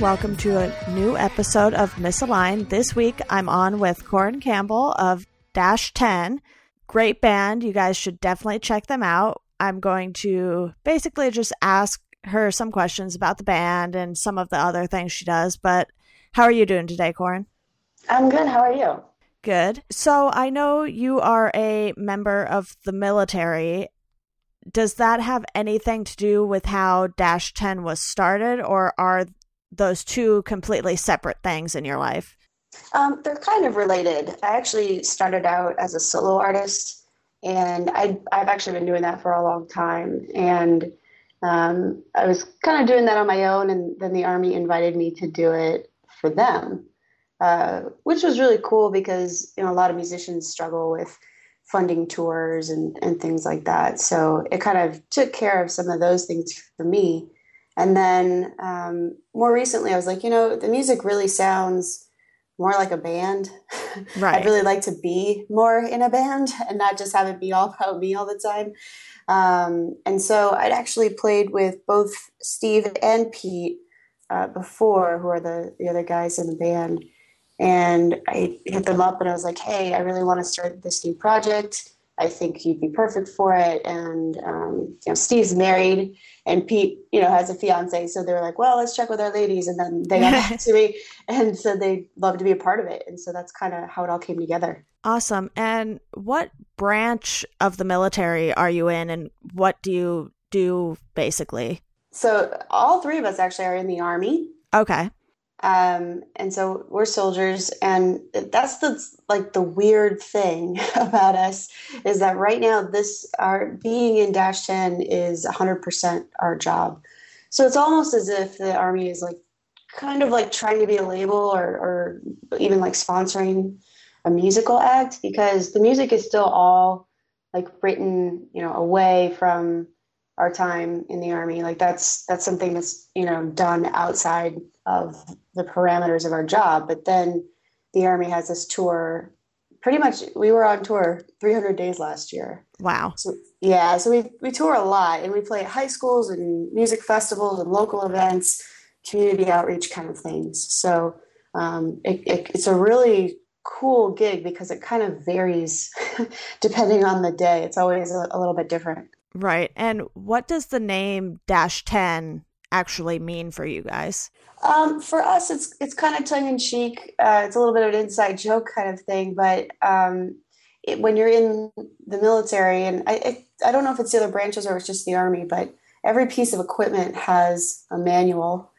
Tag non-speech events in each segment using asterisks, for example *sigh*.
Welcome to a new episode of Misaligned. This week I'm on with Corin Campbell of Dash 10. Great band. You guys should definitely check them out. I'm going to basically just ask her some questions about the band and some of the other things she does. But how are you doing today, Corin? I'm good. How are you? Good. So I know you are a member of the military. Does that have anything to do with how Dash 10 was started, or are those two completely separate things in your life? Um, they're kind of related. I actually started out as a solo artist, and I, I've actually been doing that for a long time. And um, I was kind of doing that on my own, and then the Army invited me to do it for them, uh, which was really cool because you know a lot of musicians struggle with funding tours and, and things like that. So it kind of took care of some of those things for me. And then um, more recently, I was like, you know, the music really sounds more like a band. *laughs* Right. I'd really like to be more in a band and not just have it be all about me all the time. Um, and so I'd actually played with both Steve and Pete uh, before, who are the, the other guys in the band. And I hit them up and I was like, hey, I really want to start this new project. I think you'd be perfect for it. And, um, you know, Steve's married and Pete, you know, has a fiance. So they were like, well, let's check with our ladies. And then they got back *laughs* to me and said they'd love to be a part of it. And so that's kind of how it all came together. Awesome. And what branch of the military are you in, and what do you do basically? So all three of us actually are in the Army. Okay. Um, and so we're soldiers, and that's the like the weird thing *laughs* about us is that right now this our being in Dash Ten is 100% our job. So it's almost as if the Army is like kind of like trying to be a label or, or even like sponsoring a musical act because the music is still all like written, you know, away from our time in the army. Like that's that's something that's you know done outside of the parameters of our job. But then the army has this tour. Pretty much, we were on tour 300 days last year. Wow. So yeah, so we we tour a lot, and we play at high schools and music festivals and local events, community outreach kind of things. So um, it, it, it's a really cool gig because it kind of varies *laughs* depending on the day. It's always a, a little bit different. Right. And what does the name Dash 10 actually mean for you guys? Um, for us, it's it's kind of tongue in cheek. Uh, it's a little bit of an inside joke kind of thing. But um, it, when you're in the military, and I, I I don't know if it's the other branches or it's just the army, but every piece of equipment has a manual.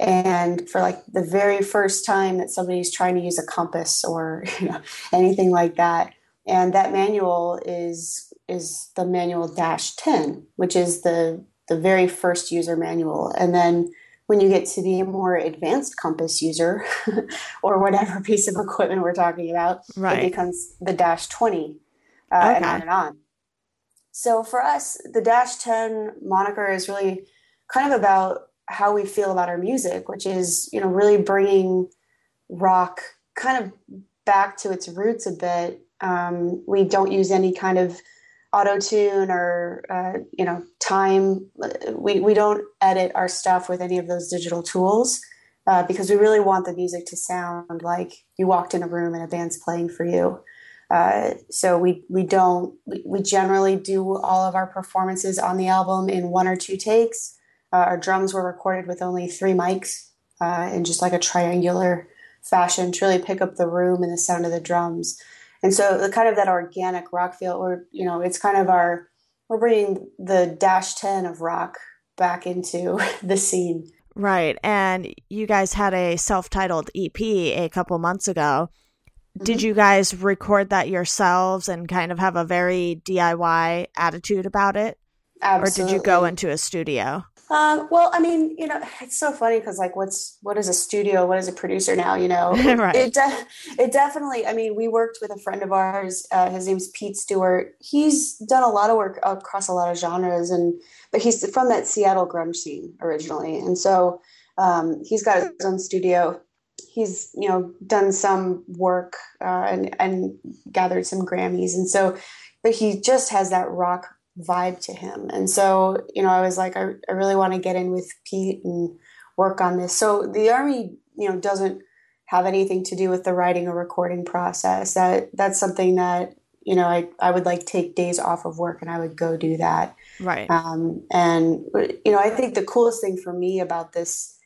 And for like the very first time that somebody's trying to use a compass or *laughs* you know, anything like that, and that manual is is the manual dash 10 which is the the very first user manual. And then when you get to be a more advanced compass user *laughs* or whatever *laughs* piece of equipment we're talking about Right. it becomes the dash 20 uh, and on and on. So for us the dash 10 moniker is really kind of about how we feel about our music which is you know really bringing rock kind of back to its roots a bit. Um, we don't use any kind of auto tune or uh, you know time. We we don't edit our stuff with any of those digital tools uh, because we really want the music to sound like you walked in a room and a band's playing for you. Uh, so we we don't we, generally do all of our performances on the album in one or two takes. Uh, our drums were recorded with only three mics uh, in just like a triangular fashion to really pick up the room and the sound of the drums. And so the kind of that organic rock feel, or you know, it's kind of our we're bringing the dash ten of rock back into *laughs* the scene. Right. And you guys had a self titled EP a couple months ago. Did mm-hmm. you guys record that yourselves and kind of have a very DIY attitude about it? Or did you go into a studio? Um, well, I mean, you know, it's so funny because like, what's what is a studio? What is a producer now? You know, *laughs* Right. it de- it definitely. I mean, we worked with a friend of ours. Uh, his name's Pete Stewart. He's done a lot of work across a lot of genres, and but he's from that Seattle grunge scene originally, and so um, he's got his own studio. He's you know done some work uh, and and gathered some Grammys, and so but he just has that rock vibe to him. And so you know I was like I, I really want to get in with Pete and work on this. So the army you know doesn't have anything to do with the writing or recording process. That that's something that you know I I would like take days off of work and I would go do that. Right. Um, and you know I think the coolest thing for me about this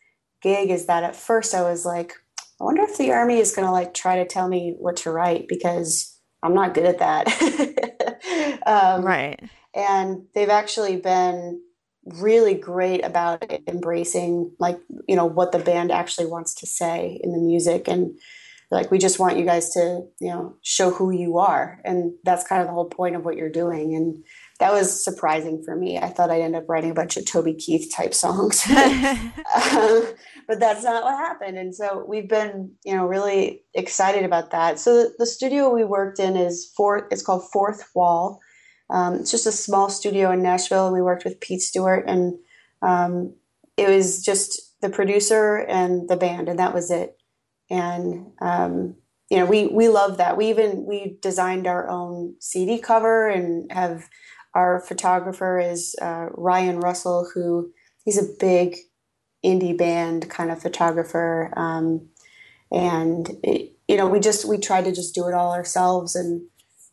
gig is that at first I was like, I wonder if the army is going to like try to tell me what to write because I'm not good at that. *laughs* um, right. And they've actually been really great about embracing like you know what the band actually wants to say in the music. And like we just want you guys to you know show who you are. And that's kind of the whole point of what you're doing. And that was surprising for me. I thought i'd end up writing a bunch of toby keith type songs. *laughs* Um, but that's not what happened. And so we've been you know really excited about that. So the, the studio we worked in is fourth it's called fourth wall um, it's just a small studio in nashville. And we worked with pete stewart and um, it was just the producer and the band and that was it. And um, you know we we love that. We even we designed our own cd cover and have our photographer is uh, ryan russell who he's a big indie band kind of photographer um, and it, you know we just we tried to just do it all ourselves and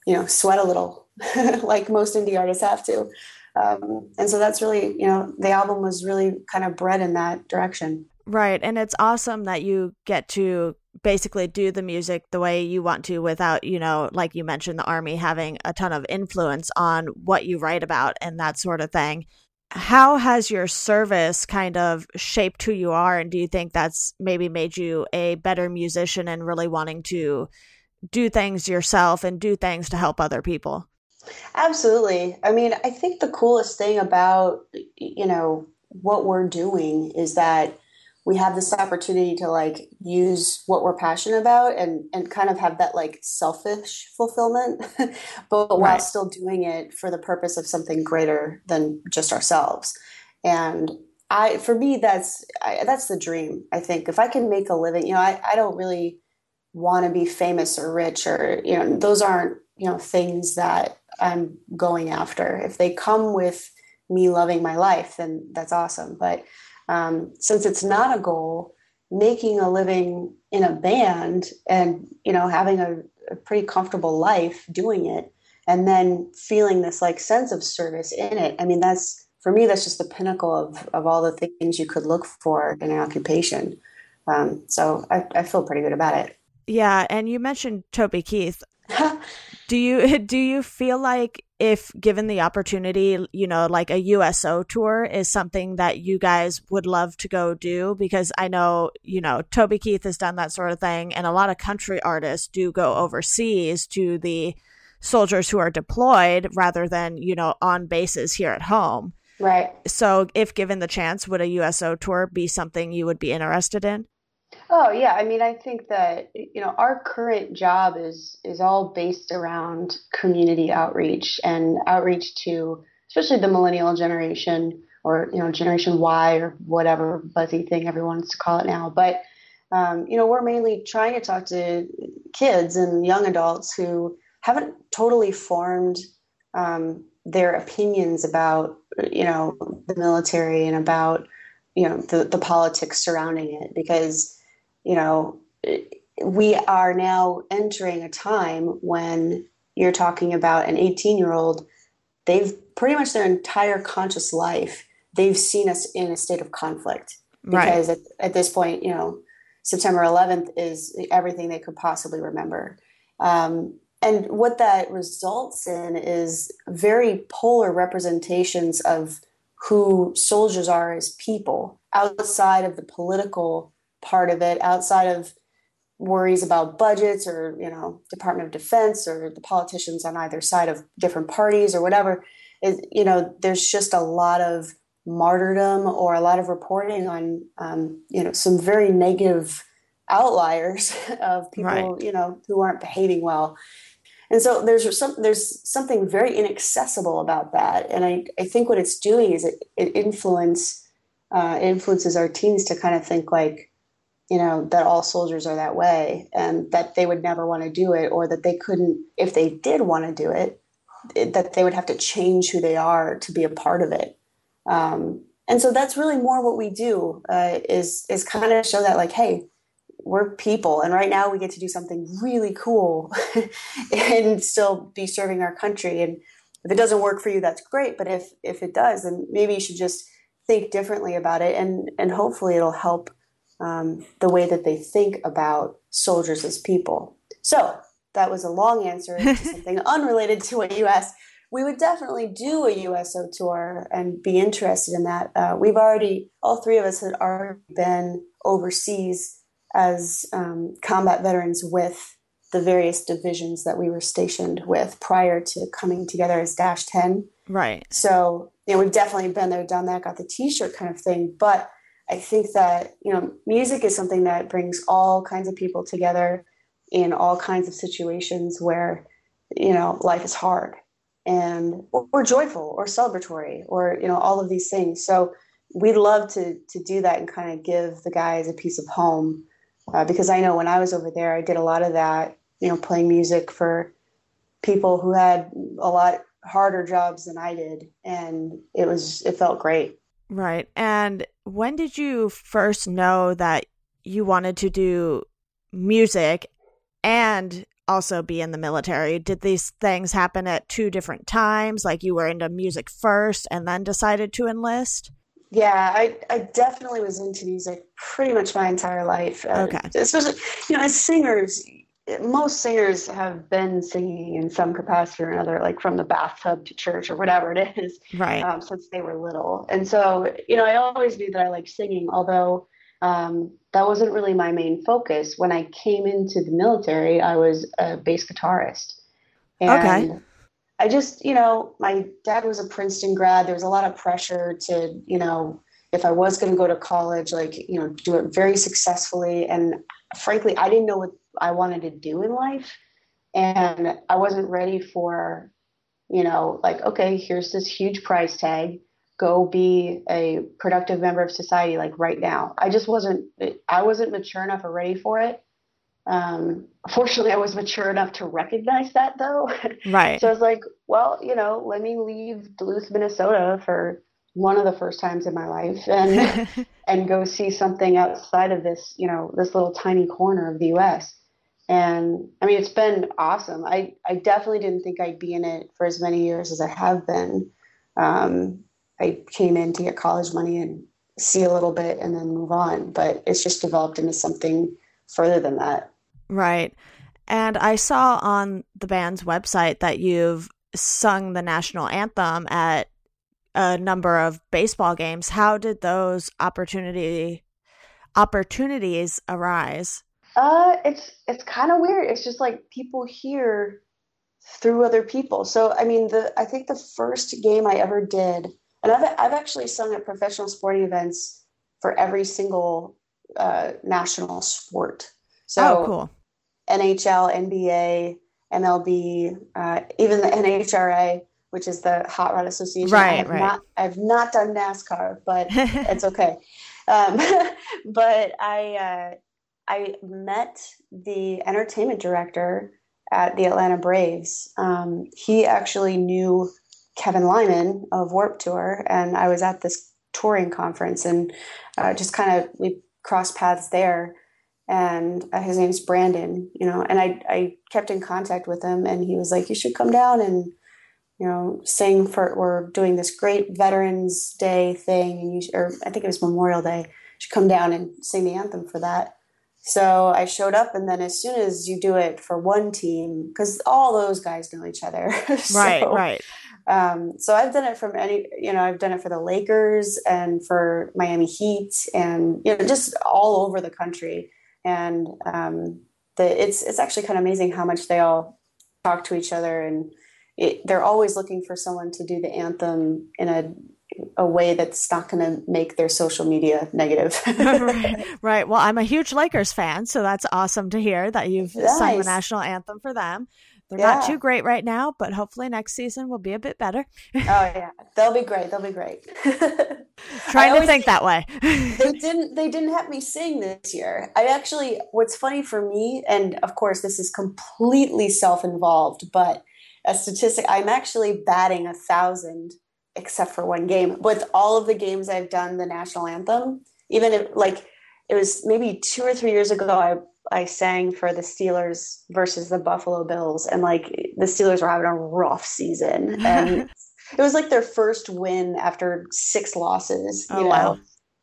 you know sweat a little *laughs* like most indie artists have to um, and so that's really you know the album was really kind of bred in that direction Right. And it's awesome that you get to basically do the music the way you want to without, you know, like you mentioned, the army having a ton of influence on what you write about and that sort of thing. How has your service kind of shaped who you are? And do you think that's maybe made you a better musician and really wanting to do things yourself and do things to help other people? Absolutely. I mean, I think the coolest thing about, you know, what we're doing is that we have this opportunity to like use what we're passionate about and and kind of have that like selfish fulfillment *laughs* but while still doing it for the purpose of something greater than just ourselves. And i for me that's I, that's the dream i think. If i can make a living you know i, I don't really want to be famous or rich or you know those aren't you know things that i'm going after. If they come with me loving my life then that's awesome. But um, since it's not a goal making a living in a band and you know having a, a pretty comfortable life doing it and then feeling this like sense of service in it i mean that's for me that's just the pinnacle of, of all the things you could look for in an occupation. Um, so I, I feel pretty good about it. Yeah, and you mentioned Toby Keith. *laughs* Do you *laughs* do you feel like if given the opportunity, you know, like a USO tour is something that you guys would love to go do? Because I know, you know, Toby Keith has done that sort of thing, and a lot of country artists do go overseas to the soldiers who are deployed rather than, you know, on bases here at home. right So, if given the chance, would a USO tour be something you would be interested in? Oh yeah, I mean, I think that you know our current job is is all based around community outreach and outreach to especially the millennial generation or you know Generation Y or whatever buzzy thing everyone wants to call it now. But um, you know, we're mainly trying to talk to kids and young adults who haven't totally formed um, their opinions about you know the military and about you know the, the politics surrounding it because you know we are now entering a time when you're talking about an 18 year old they've pretty much their entire conscious life they've seen us in a state of conflict Right. because at, at this point you know september 11th is everything they could possibly remember um, and what that results in is very polar representations of who soldiers are as people outside of the political part of it outside of worries about budgets or you know department of defense or the politicians on either side of different parties or whatever is you know there's just a lot of martyrdom or a lot of reporting on um, you know some very negative outliers *laughs* of people Right. you know who aren't behaving well and so there's some there's something very inaccessible about that and i, I think what it's doing is it, it influence uh, influences our teens to kind of think like you know, that all soldiers are that way and that they would never want to do it or that they couldn't, if they did want to do it, it that they would have to change who they are to be a part of it. Um, and so that's really more what we do uh, is is kind of show that like, hey, we're people, and right now we get to do something really cool *laughs* and still be serving our country. And if it doesn't work for you, that's great. But if if it does, then maybe you should just think differently about it, and and hopefully it'll help um, the way that they think about soldiers as people. So that was a long answer to *laughs* something unrelated to what you asked. We would definitely do a USO tour and be interested in that. Uh, we've already, all three of us had already been overseas as um, combat veterans with the various divisions that we were stationed with prior to coming together as Dash 10. Right. So, you know, we've definitely been there, done that, got the t shirt kind of thing. But I think that, you know, music is something that brings all kinds of people together in all kinds of situations where, you know, life is hard and or, or joyful or celebratory or, you know, all of these things. So we'd love to to do that and kind of give the guys a piece of home. Uh, because I know when I was over there, I did a lot of that, you know, playing music for people who had a lot harder jobs than I did. And it was, it felt great. Right. And when did you first know that you wanted to do music and also be in the military? Did these things happen at two different times? Like you were into music first and then decided to enlist? Yeah, I, I definitely was into music pretty much my entire life. Uh, Okay. Especially, you know, as singers, most singers have been singing in some capacity or another, like from the bathtub to church or whatever it is, Right. um, since they were little. And so, you know, I always knew that I liked singing, although um, that wasn't really my main focus. When I came into the military, I was a bass guitarist. And Okay. I just, you know, my dad was a Princeton grad. There was a lot of pressure to, you know, if I was going to go to college, like, you know, do it very successfully. And frankly, I didn't know what I wanted to do in life. And I wasn't ready for, you know, like, okay, here's this huge price tag. Go be a productive member of society, like right now. I just wasn't, I wasn't mature enough or ready for it. Um, fortunately, I was mature enough to recognize that though. *laughs* Right. So I was like, well, you know, let me leave Duluth, Minnesota for one of the first times in my life and *laughs* and go see something outside of this, you know, this little tiny corner of the US. And I mean, it's been awesome. I, I definitely didn't think I'd be in it for as many years as I have been. Um, I came in to get college money and see a little bit and then move on, but it's just developed into something further than that. Right. And I saw on the band's website that you've sung the national anthem at a number of baseball games. How did those opportunity opportunities arise? Uh, it's it's kind of weird. It's just like people hear through other people. So I mean, the I think the first game I ever did, and I've I've actually sung at professional sporting events for every single uh, national sport. So oh, cool. NHL, NBA, MLB, uh, even the NHRA, which is the Hot Rod Association. Right, right. Not, I've not done NASCAR, but *laughs* it's okay. Um, *laughs* but I uh, I met the entertainment director at the Atlanta Braves. Um, he actually knew Kevin Lyman of Warped Tour, and I was at this touring conference, and uh, just kind of we crossed paths there. And uh, his name's Brandon, you know, and I I kept in contact with him, and he was like, "You should come down and." You know, sing for we're doing this great Veterans Day thing, and you or I think it was Memorial Day. You should come down and sing the anthem for that. So I showed up, and then as soon as you do it for one team, because all those guys know each other, *laughs* so, right, right. Um, so I've done it from any, you know, I've done it for the Lakers and for Miami Heat, and you know, just all over the country. And um, the it's it's actually kind of amazing how much they all talk to each other and it, they're always looking for someone to do the anthem in a a way that's not going to make their social media negative. *laughs* right, right. Well, I'm a huge Lakers fan, so that's awesome to hear that you've sung the national anthem for them. They're Yeah. not too great right now, but hopefully next season will be a bit better. oh yeah, they'll be great. They'll be great. *laughs* Trying to think that way. they *laughs* didn't they didn't have me sing this year. I actually what's funny for me, and of course this is completely self-involved, but a statistic I'm actually batting a thousand except for one game. With all of the games I've done the national anthem, even if like it was maybe two or three years ago I I sang for the Steelers versus the Buffalo Bills and like the Steelers were having a rough season *laughs* and it was like their first win after six losses, you Oh, know. wow.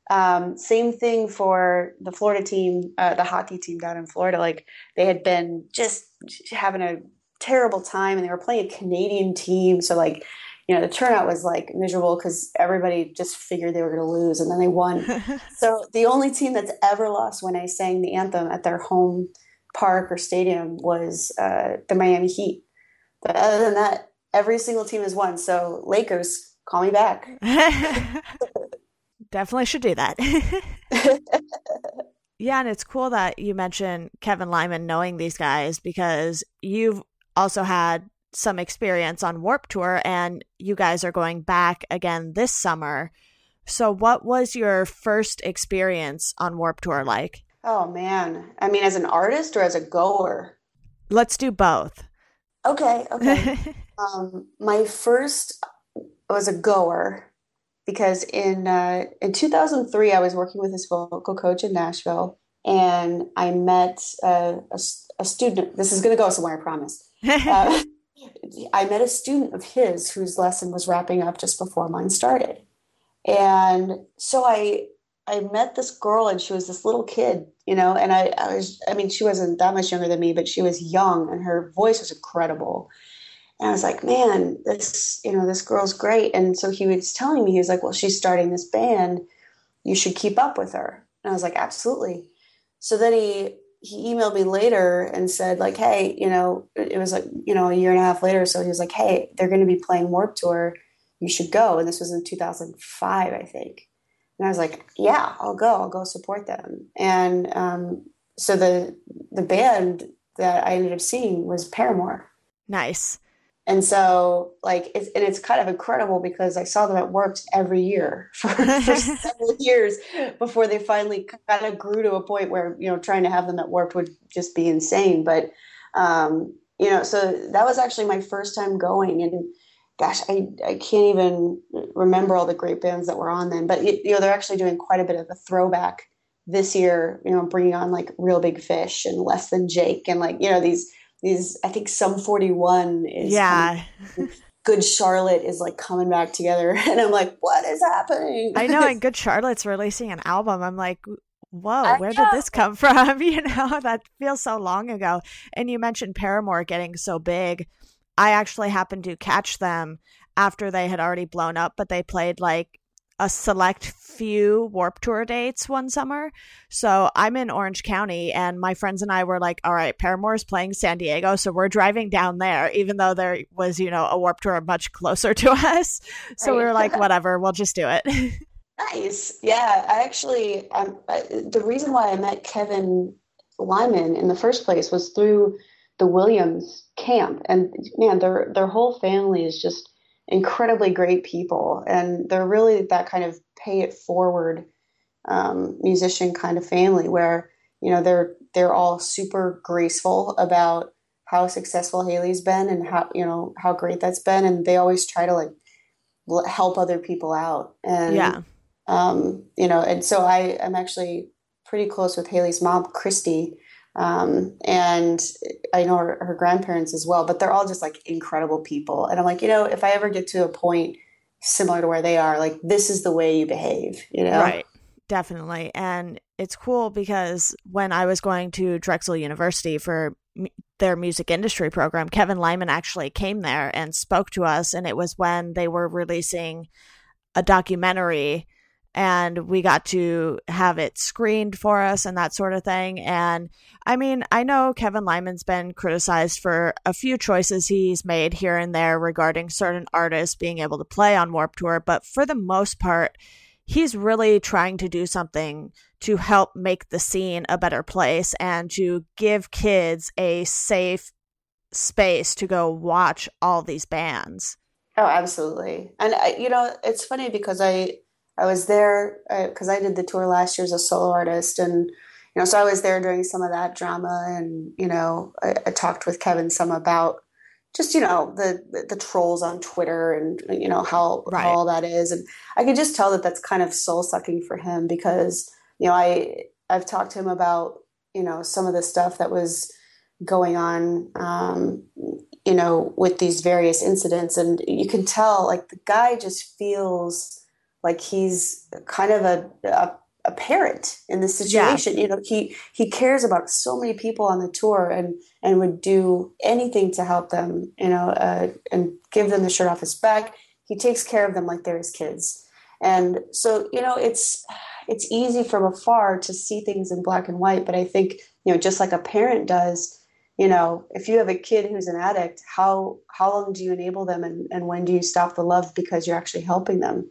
Um, same thing for the Florida team, uh, the hockey team down in Florida. Like they had been just having a terrible time, and they were playing a Canadian team. So like, you know, the turnout was like miserable because everybody just figured they were going to lose, and then they won. *laughs* so the only team that's ever lost when I sang the anthem at their home park or stadium was uh, the Miami Heat. But other than that, every single team has won. So Lakers, call me back. *laughs* *laughs* Definitely should do that. yeah, and it's cool that you mentioned Kevin Lyman knowing these guys because you've also had some experience on Warped Tour and you guys are going back again this summer. So, what was your first experience on Warped Tour like? Oh man. I mean, as an artist or as a goer? Let's do both. Okay, okay. *laughs* um, my first was a goer because in uh, in 2003 I was working with this vocal coach in Nashville, and I met a a, a student. This is going to go somewhere, I promise. Uh, *laughs* I met a student of his whose lesson was wrapping up just before mine started, and so I I met this girl, and she was this little kid, you know, and I, I was I mean she wasn't that much younger than me, but she was young, and her voice was incredible. And I was like, man, this, you know, this girl's great. And so he was telling me, he was like, well, she's starting this band. You should keep up with her. And I was like, absolutely. So then he, he emailed me later and said like, hey, you know, it was like, you know, a year and a half later. So he was like, hey, they're going to be playing Warped Tour. You should go. And this was in 2005, I think. And I was like, yeah, I'll go. I'll go support them. And um, so the the band that I ended up seeing was Paramore. nice. And so, like, it's, and it's kind of incredible because I saw them at Works every year *laughs* for, for *laughs* several years before they finally kind of grew to a point where, you know, trying to have them at Warped would just be insane. But, um, you know, so that was actually my first time going. And gosh, I, I can't even remember all the great bands that were on then. But, you know, they're actually doing quite a bit of a throwback this year, you know, bringing on like Reel Big Fish and Less Than Jake and like, you know, these these I think Sum 41 is Yeah. coming- Good Charlotte is like coming back together *laughs* and I'm like what is happening I know, and *laughs* Good Charlotte's releasing an album. I'm like, whoa, where did this come *laughs* from? You know, that feels so long ago. And you mentioned Paramore getting so big. I actually happened to catch them after they had already blown up, but they played like a select few Warped Tour dates one summer. So I'm in Orange County, and my friends and I were like, all right, Paramore's playing San Diego. So we're driving down there, even though there was, you know, a Warped Tour much closer to *laughs* us. So we Right. were like, whatever, we'll just do it. *laughs* Nice. Yeah, I actually, um, I, the reason why I met Kevin Lyman in the first place was through the Williams camp, and man, their their whole family is just incredibly great people, and they're really that kind of pay it forward um, musician kind of family where you know they're they're all super graceful about how successful Hayley's been and how you know how great that's been, and they always try to like help other people out, and yeah. um, you know, and so I am actually pretty close with Hayley's mom, Christy, um, and I know her, her grandparents as well. But they're all just like incredible people, and I'm like, you know, if I ever get to a point similar to where they are, like this is the way you behave, you know? Right. Definitely. And it's cool because when I was going to Drexel University for their music industry program, Kevin Lyman actually came there and spoke to us. And it was when they were releasing a documentary and we got to have it screened for us and that sort of thing. And I mean, I know Kevin Lyman's been criticized for a few choices he's made here and there regarding certain artists being able to play on Warped Tour, but for the most part, he's really trying to do something to help make the scene a better place and to give kids a safe space to go watch all these bands. Oh, absolutely. And you know, it's funny because I I was there because uh, I did the tour last year as a solo artist, and you know, so I was there during some of that drama, and you know, I, I talked with Kevin some about just you know the, the, the trolls on Twitter and you know how, right. how all that is, and I could just tell that that's kind of soul sucking for him because you know I I've talked to him about you know some of the stuff that was going on um, you know with these various incidents, and you can tell like the guy just feels like he's kind of a, a a parent in this situation. Yeah. You know, he he cares about so many people on the tour and and would do anything to help them. You know, uh, and give them the shirt off his back. He takes care of them like they're his kids. And so, you know, it's it's easy from afar to see things in black and white. But I think you know, just like a parent does. You know, if you have a kid who's an addict, how how long do you enable them, and, and when do you stop the love because you're actually helping them?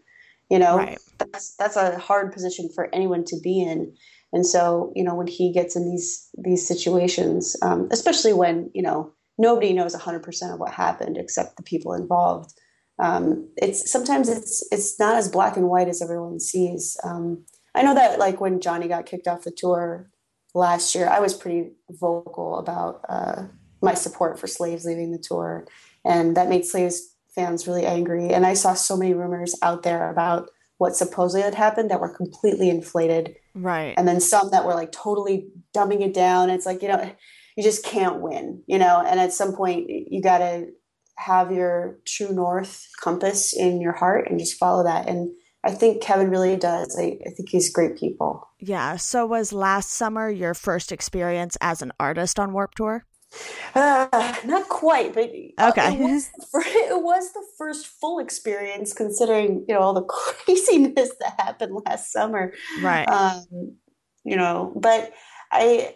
You know right. that's that's a hard position for anyone to be in. And so you know when he gets in these these situations um, especially when you know nobody knows 100% of what happened except the people involved um, it's sometimes it's it's not as black and white as everyone sees. Um, i know that like when johnny got kicked off the tour last year i was pretty vocal about uh, my support for slaves leaving the tour. And that made slaves fans really angry. And I saw so many rumors out there about what supposedly had happened that were completely inflated. Right. And then some that were like totally dumbing it down. It's like, you know, you just can't win, you know, and at some point you got to have your true north compass in your heart and just follow that. And I think Kevin really does. I, I think he's great people. Yeah. So was last summer your first experience as an artist on Warped Tour? Uh, not quite, but uh, okay. It was, *laughs* it was, the first full experience, considering you know all the *laughs* craziness that happened last summer. Right. Um, you know, but I,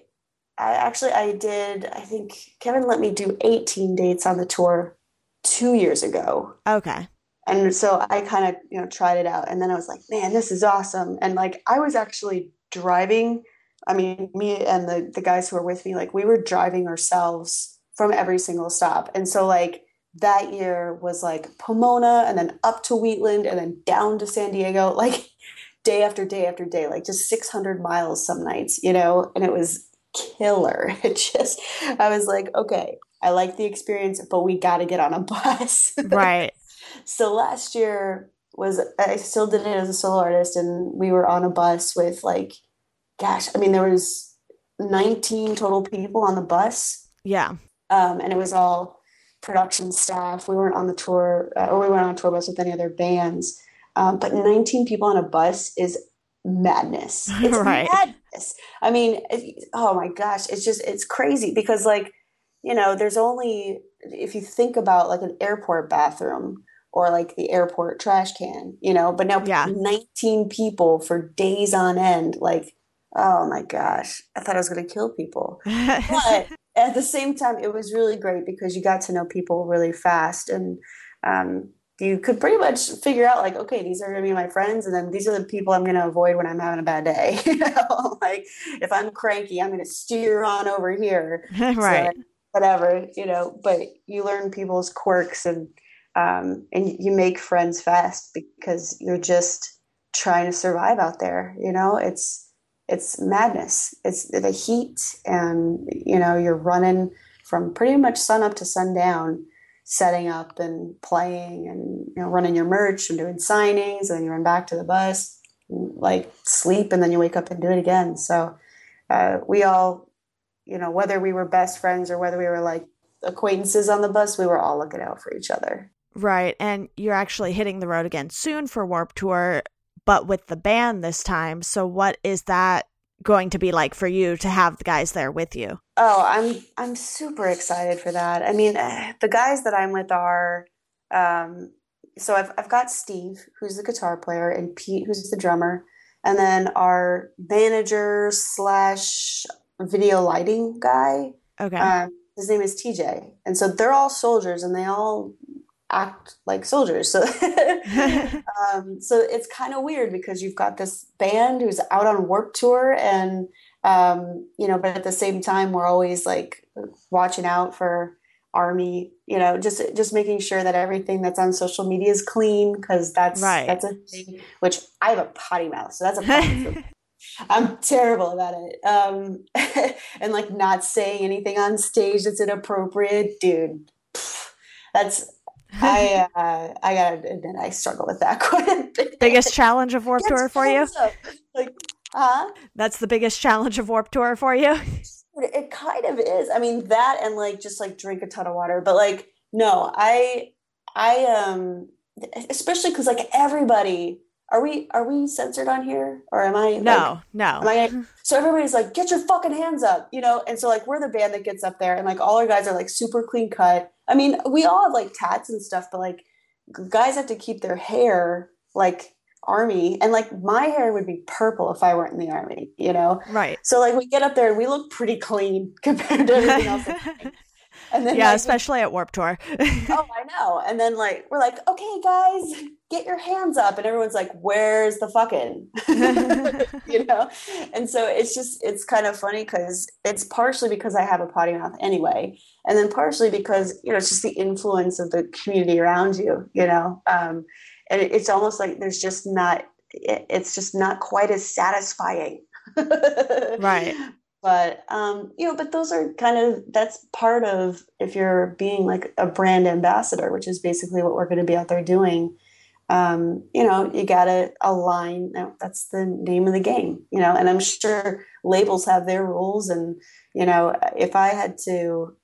I actually I did. I think Kevin let me do 18 dates on the tour two years ago. Okay. And so I kind of you know tried it out, and then I was like, man, this is awesome. And like I was actually driving I mean, me and the the guys who were with me, like we were driving ourselves from every single stop. And so like that year was like Pomona and then up to Wheatland and then down to San Diego, *laughs* like day after day after day, like just 600 miles some nights, you know, and it was killer. *laughs* It just, I was like, okay, I like the experience, but we got to get on a *laughs* bus. Right. so last year was, I still did it as a solo artist and we were on a bus with like, gosh, I mean, there was 19 total people on the bus. Yeah. Um, and it was all production staff. We weren't on the tour, uh, or we weren't on a tour bus with any other bands. Um, but 19 people on a bus is madness. *laughs* It's right. madness. I mean, it, oh my gosh, it's just it's crazy because like you know, there's only if you think about like an airport bathroom or like the airport trash can, you know, but now yeah. 19 people for days on end, like oh my gosh, I thought I was going to kill people. but *laughs* at the same time, it was really great because you got to know people really fast and um, you could pretty much figure out like, okay, these are going to be my friends, and then these are the people I'm going to avoid when I'm having a bad day. *laughs* you know, like if I'm cranky, I'm going to steer on over here, *laughs* right? So, whatever, you know. But you learn people's quirks and um, and you make friends fast because you're just trying to survive out there. You know, it's it's madness. It's the heat, and you know you're running from pretty much sun up to sundown, setting up and playing, and you know running your merch and doing signings, and then you run back to the bus, like sleep, and then you wake up and do it again. So uh, we all, you know, whether we were best friends or whether we were like acquaintances on the bus, we were all looking out for each other. Right. And you're actually hitting the road again soon for Warped Tour but with the band this time. So what is that going to be like for you to have the guys there with you? Oh, I'm I'm super excited for that. I mean, the guys that I'm with are um, so I've I've got Steve, who's the guitar player, and Pete, who's the drummer, and then our manager slash video lighting guy. Okay. Um, his name is TJ, and so they're all soldiers, and they all act like soldiers. So, *laughs* *laughs* um, so it's kind of weird because you've got this band who's out on Warped Tour, and um, you know, but at the same time, we're always like watching out for army you know just just making sure that everything that's on social media is clean because that's Right. that's a thing which i have a potty mouth so that's a problem *laughs* i'm terrible about it um and like not saying anything on stage that's inappropriate dude pff, that's i *laughs* uh i gotta admit i struggle with that *laughs* quite a bit biggest challenge of Warped Tour for you? up. like huh That's the biggest challenge of Warped Tour for you? It kind of is. I mean, that and like just like drink a ton of water. But like, no, I, I, um, especially because like everybody, are we, are we censored on here or am I? like, No, no. am I, mm-hmm. so everybody's like, get your fucking hands up, you know? And so like, we're the band that gets up there and like all our guys are like super clean cut. I mean, we all have like tats and stuff, but like guys have to keep their hair like army and like my hair would be purple if I weren't in the army, you know? Right. So like we get up there and we look pretty clean *laughs* compared to everything else. *laughs* And then yeah, like, especially at Warped Tour. *laughs* oh, I know. And then like we're like, okay, guys, get your hands up, and everyone's like, where's the fucking, *laughs* you know? And so it's just it's kind of funny because it's partially because I have a potty mouth anyway, and then partially because you know it's just the influence of the community around you, you know. Um, and it- it's almost like there's just not it- it's just not quite as satisfying *laughs* Right. but um you know but those are kind of that's part of if you're being like a brand ambassador which is basically what we're going to be out there doing um you know you got to align that's the name of the game you know and i'm sure labels have their rules and you know if i had to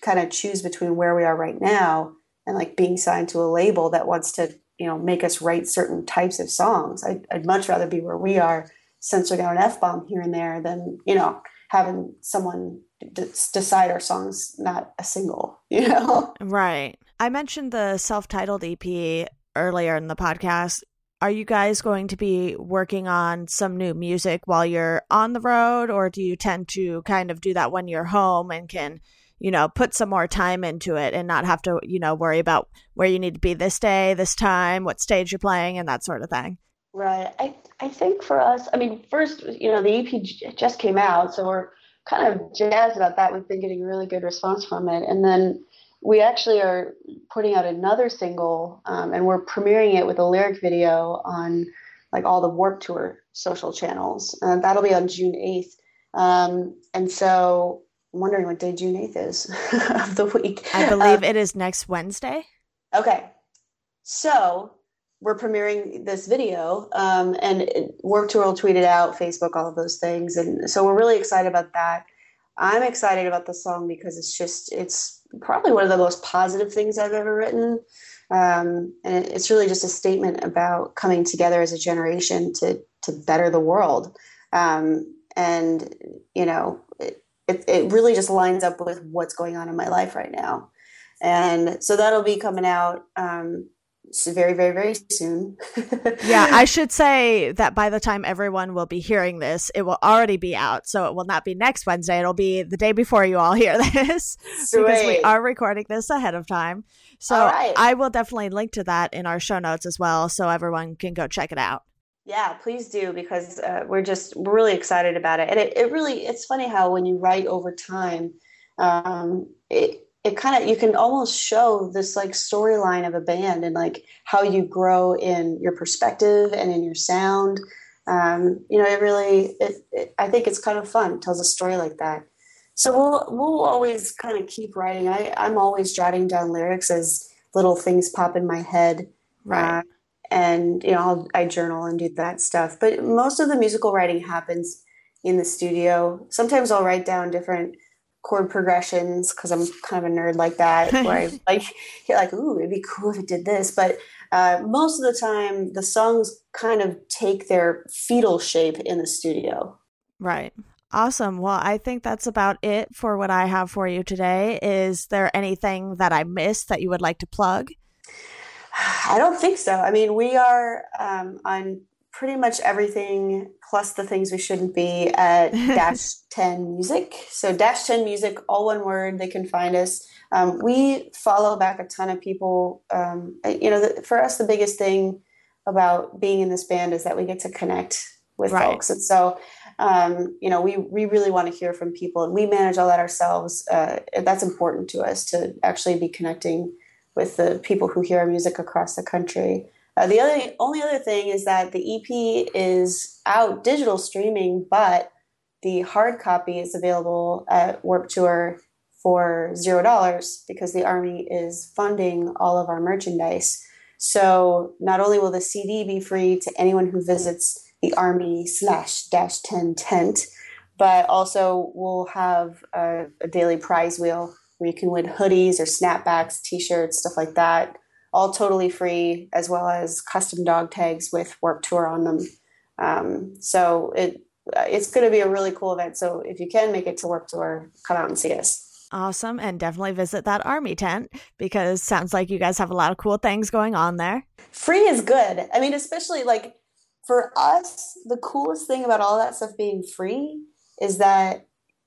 kind of choose between where we are right now and like being signed to a label that wants to you know make us write certain types of songs i'd, I'd much rather be where we are censoring out an f-bomb here and there than you know having someone d- decide our songs not a single *laughs* you know right. I mentioned the self titled EP earlier in the podcast. Are you guys going to be working on some new music while you're on the road, or do you tend to kind of do that when you're home and can, you know, put some more time into it and not have to, you know, worry about where you need to be this day, this time, what stage you're playing, and that sort of thing? right i i think for us i mean first you know the ep just came out so we're kind of jazzed about that we've been getting really good response from it and then we actually are putting out another single um, and we're premiering it with a lyric video on like all the warped tour social channels and that'll be on june 8th um, and so i'm wondering what day june 8th is *laughs* of the week I Um, believe it is next Wednesday. Okay, so we're premiering this video, um, and it, Warped Tour will tweet it out, Facebook, all of those things, and so we're really excited about that. I'm excited about the song because it's just it's probably one of the most positive things I've ever written, um, and it's really just a statement about coming together as a generation to to better the world, um, and you know it, it it really just lines up with what's going on in my life right now. And so that'll be coming out um, very, very, very soon. Yeah, I *laughs* should say that by the time everyone will be hearing this, it will already be out. So it will not be next Wednesday. It'll be the day before you all hear *laughs* this because we are recording this ahead of time. So right. I will definitely link to that in our show notes as well so everyone can go check it out. Yeah, please do because uh, we're just we're really excited about it, and it, it really it's funny how when you write over time, um, it it kind of you can almost show this like storyline of a band and like how you grow in your perspective and in your sound. Um, you know, it really it, it I think it's kind of fun. Tells a story like that. So we'll we'll always kind of keep writing. I I'm always jotting down lyrics as little things pop in my head Right. uh, and you know I'll, I journal and do that stuff. But most of the musical writing happens in the studio. Sometimes I'll write down different chord progressions because I'm kind of a nerd like that. *laughs* Where I like like, ooh, it'd be cool if it did this. But uh, most of the time, the songs kind of take their fetal shape in the studio. Right. Awesome. Well, I think that's about it for what I have for you today. Is there anything that I missed that you would like to plug? *sighs* I don't think so. I mean, we are um, on pretty much everything plus the things we shouldn't be at *laughs* Dash 10 Music. So, Dash 10 Music, all one word, they can find us. Um, we follow back a ton of people. Um, you know, the, for us, the biggest thing about being in this band is that we get to connect with Right. folks. And so, um, you know, we we really want to hear from people, and we manage all that ourselves. Uh, that's important to us to actually be connecting with the people who hear our music across the country. Uh, the other only other thing is that the EP is out digital streaming, but the hard copy is available at Warped Tour for zero dollars because the Army is funding all of our merchandise. So not only will the CD be free to anyone who visits the Army slash dash 10 tent, but also we'll have a, a daily prize wheel where you can win hoodies or snapbacks, t shirts, stuff like that, all totally free, as well as custom dog tags with Warped Tour on them. Um, so it it's going to be a really cool event. So if you can make it to Warped Tour, come out and see us. Awesome. And definitely visit that army tent because sounds like you guys have a lot of cool things going on there. Free is good. I mean, especially like for us, the coolest thing about all that stuff being free is that,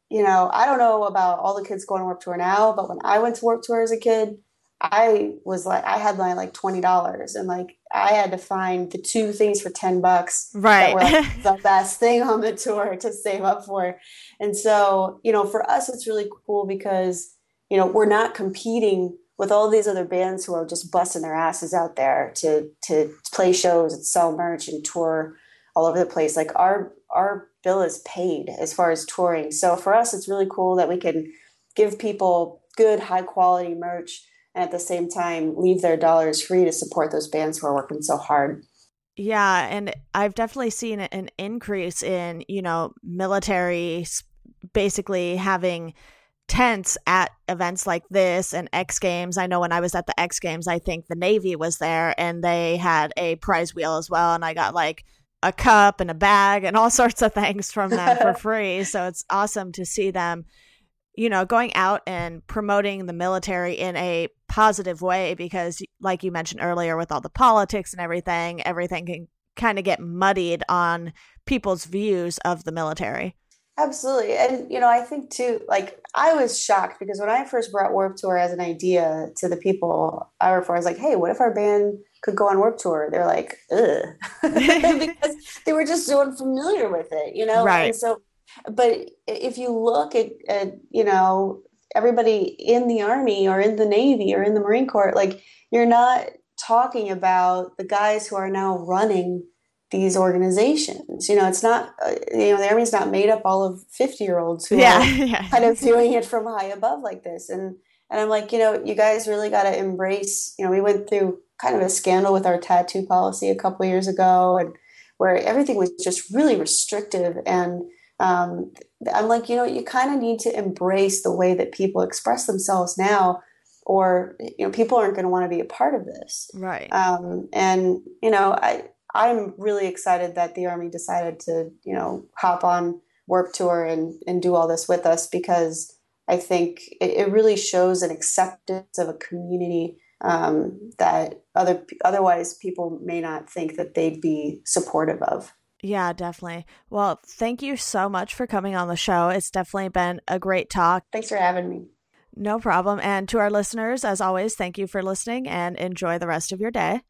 you know, I don't know about all the kids going to Warped Tour now, but when I went to Warped Tour as a kid, I was like, I had my like twenty dollars, and like I had to find the two things for ten bucks, right? That were like, *laughs* the best thing on the tour to save up for, and so you know, for us, it's really cool because you know we're not competing with all these other bands who are just busting their asses out there to to play shows and sell merch and tour all over the place. Like our our bill is paid as far as touring, so for us, it's really cool that we can give people good, high quality merch and at the same time leave their dollars free to support those bands who are working so hard. Yeah, and I've definitely seen an increase in, you know, military basically having tents at events like this and X Games. I know when I was at the X Games, I think the Navy was there and they had a prize wheel as well. And I got like a cup and a bag and all *laughs* sorts of things from them for *laughs* free. So it's awesome to see them you know, going out and promoting the military in a positive way because, like you mentioned earlier, with all the politics and everything, everything can kind of get muddied on people's views of the military. Absolutely. And, you know, I think too, like, I was shocked because when I first brought Warped Tour as an idea to the people I work for, I was like, hey, what if our band could go on Warped Tour? They're like, ugh. *laughs* because they were just so unfamiliar with it, you know? Right. And so but if you look at, at you know everybody in the army or in the navy or in the marine corps like you're not talking about the guys who are now running these organizations you know it's not uh, you know the army's not made up all of 50 year olds who yeah, are *laughs* yeah. kind of doing it from high above like this and and i'm like you know you guys really got to embrace you know we went through kind of a scandal with our tattoo policy a couple years ago and where everything was just really restrictive and um, I'm like, you know, you kind of need to embrace the way that people express themselves now, or you know, people aren't going to want to be a part of this, right? Um, and you know, I I'm really excited that the army decided to you know hop on Warped Tour and and do all this with us because I think it, it really shows an acceptance of a community um, that other otherwise people may not think that they'd be supportive of. Yeah, definitely. Well, thank you so much for coming on the show. It's definitely been a great talk. Thanks for having me. No problem. And to our listeners, as always, thank you for listening and enjoy the rest of your day.